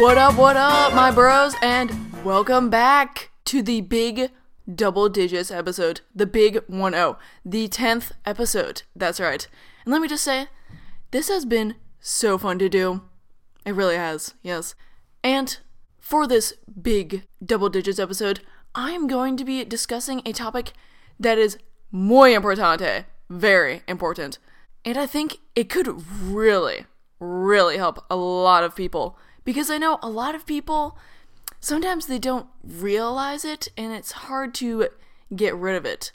What up, what up, my bros, and welcome back to the big double digits episode, the big 1 0, the 10th episode. That's right. And let me just say, this has been so fun to do. It really has, yes. And for this big double digits episode, I am going to be discussing a topic that is muy importante, very important. And I think it could really, really help a lot of people because I know a lot of people sometimes they don't realize it and it's hard to get rid of it.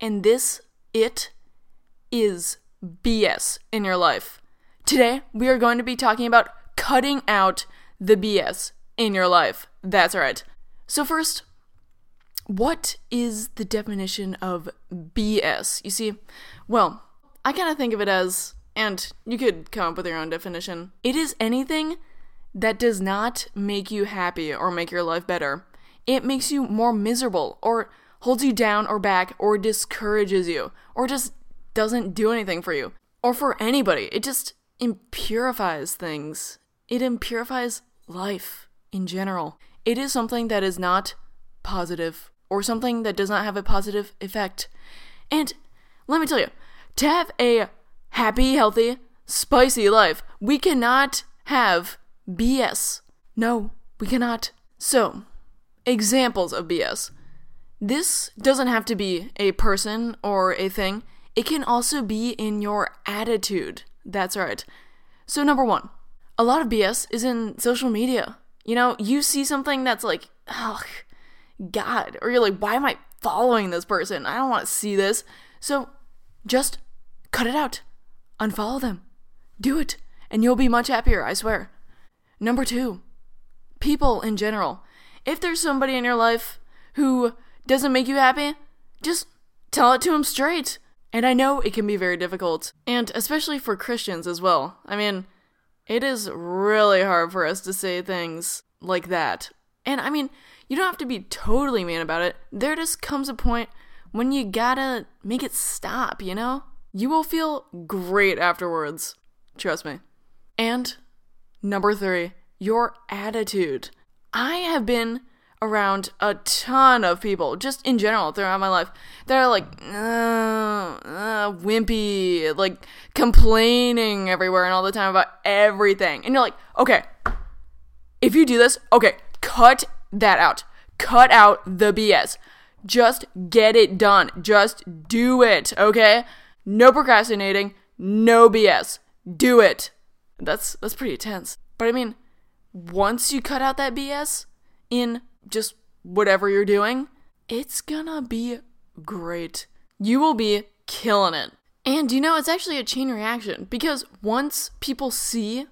And this it is BS in your life. Today, we are going to be talking about cutting out the BS in your life. That's right. So, first, what is the definition of BS? You see, well, I kind of think of it as, and you could come up with your own definition. It is anything that does not make you happy or make your life better. It makes you more miserable or holds you down or back or discourages you or just doesn't do anything for you or for anybody. It just impurifies things. It impurifies life in general. It is something that is not positive or something that does not have a positive effect. And let me tell you, to have a happy, healthy, spicy life, we cannot have BS. No, we cannot. So, examples of BS. This doesn't have to be a person or a thing, it can also be in your attitude. That's right. So, number one, a lot of BS is in social media. You know, you see something that's like, oh, God, or you're like, why am I following this person? I don't want to see this. So, just cut it out. Unfollow them. Do it, and you'll be much happier, I swear. Number two, people in general. If there's somebody in your life who doesn't make you happy, just tell it to them straight. And I know it can be very difficult, and especially for Christians as well. I mean, it is really hard for us to say things like that. And I mean, you don't have to be totally mean about it. There just comes a point when you gotta make it stop, you know? You will feel great afterwards. Trust me. And number three, your attitude. I have been around a ton of people, just in general, throughout my life, that are like, uh, uh, wimpy, like complaining everywhere and all the time about everything. And you're like, okay, if you do this, okay, cut that out. Cut out the BS. Just get it done. Just do it, okay? No procrastinating, no BS. Do it. That's that's pretty intense. But I mean, once you cut out that BS in just whatever you're doing, it's gonna be great. You will be killing it. And you know, it's actually a chain reaction because once people see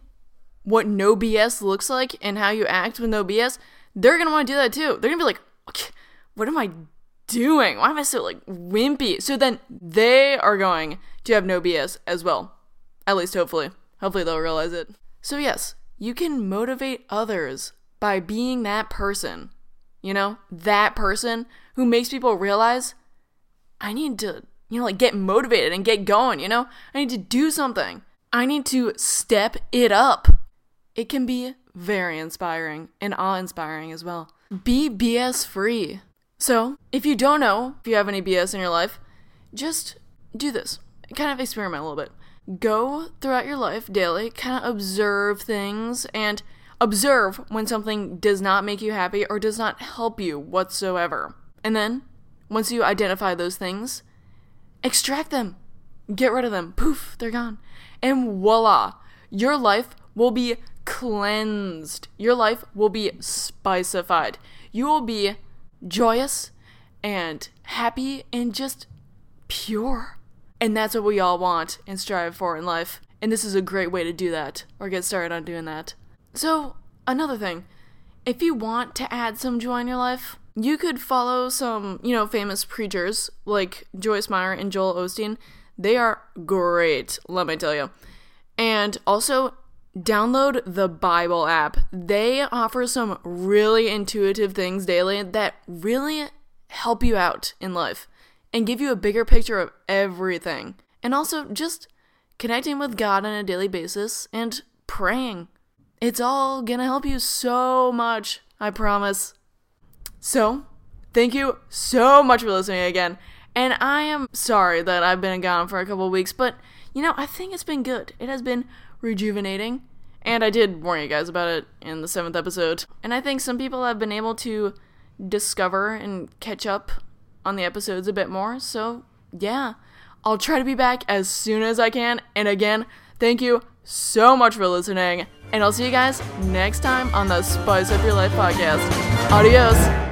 what no BS looks like and how you act with no BS, they're gonna wanna do that too. They're gonna be like, okay, what am I doing? Why am I so like wimpy? So then they are going to have no BS as well. At least hopefully. Hopefully they'll realize it. So, yes, you can motivate others by being that person. You know, that person who makes people realize I need to, you know, like get motivated and get going, you know? I need to do something. I need to step it up. It can be very inspiring and awe inspiring as well. Be BS free. So, if you don't know if you have any BS in your life, just do this. Kind of experiment a little bit go throughout your life daily, kind of observe things and observe when something does not make you happy or does not help you whatsoever. And then, once you identify those things, extract them, get rid of them. Poof, they're gone. And voila, your life will be cleansed. Your life will be spicified. You will be joyous and happy and just pure. And that's what we all want and strive for in life. And this is a great way to do that or get started on doing that. So, another thing, if you want to add some joy in your life, you could follow some, you know, famous preachers like Joyce Meyer and Joel Osteen. They are great, let me tell you. And also, download the Bible app. They offer some really intuitive things daily that really help you out in life and give you a bigger picture of everything. And also just connecting with God on a daily basis and praying. it's all gonna help you so much. I promise. So, thank you so much for listening again. And I am sorry that I've been gone for a couple weeks, but you know, I think it's been good. It has been rejuvenating. And I did warn you guys about it in the seventh episode. And I think some people have been able to discover and catch up on the episodes a bit more. So, yeah, I'll try to be back as soon as I can. And again, thank you so much for listening. And I'll see you guys next time on the Spice Up Your Life podcast. Adios.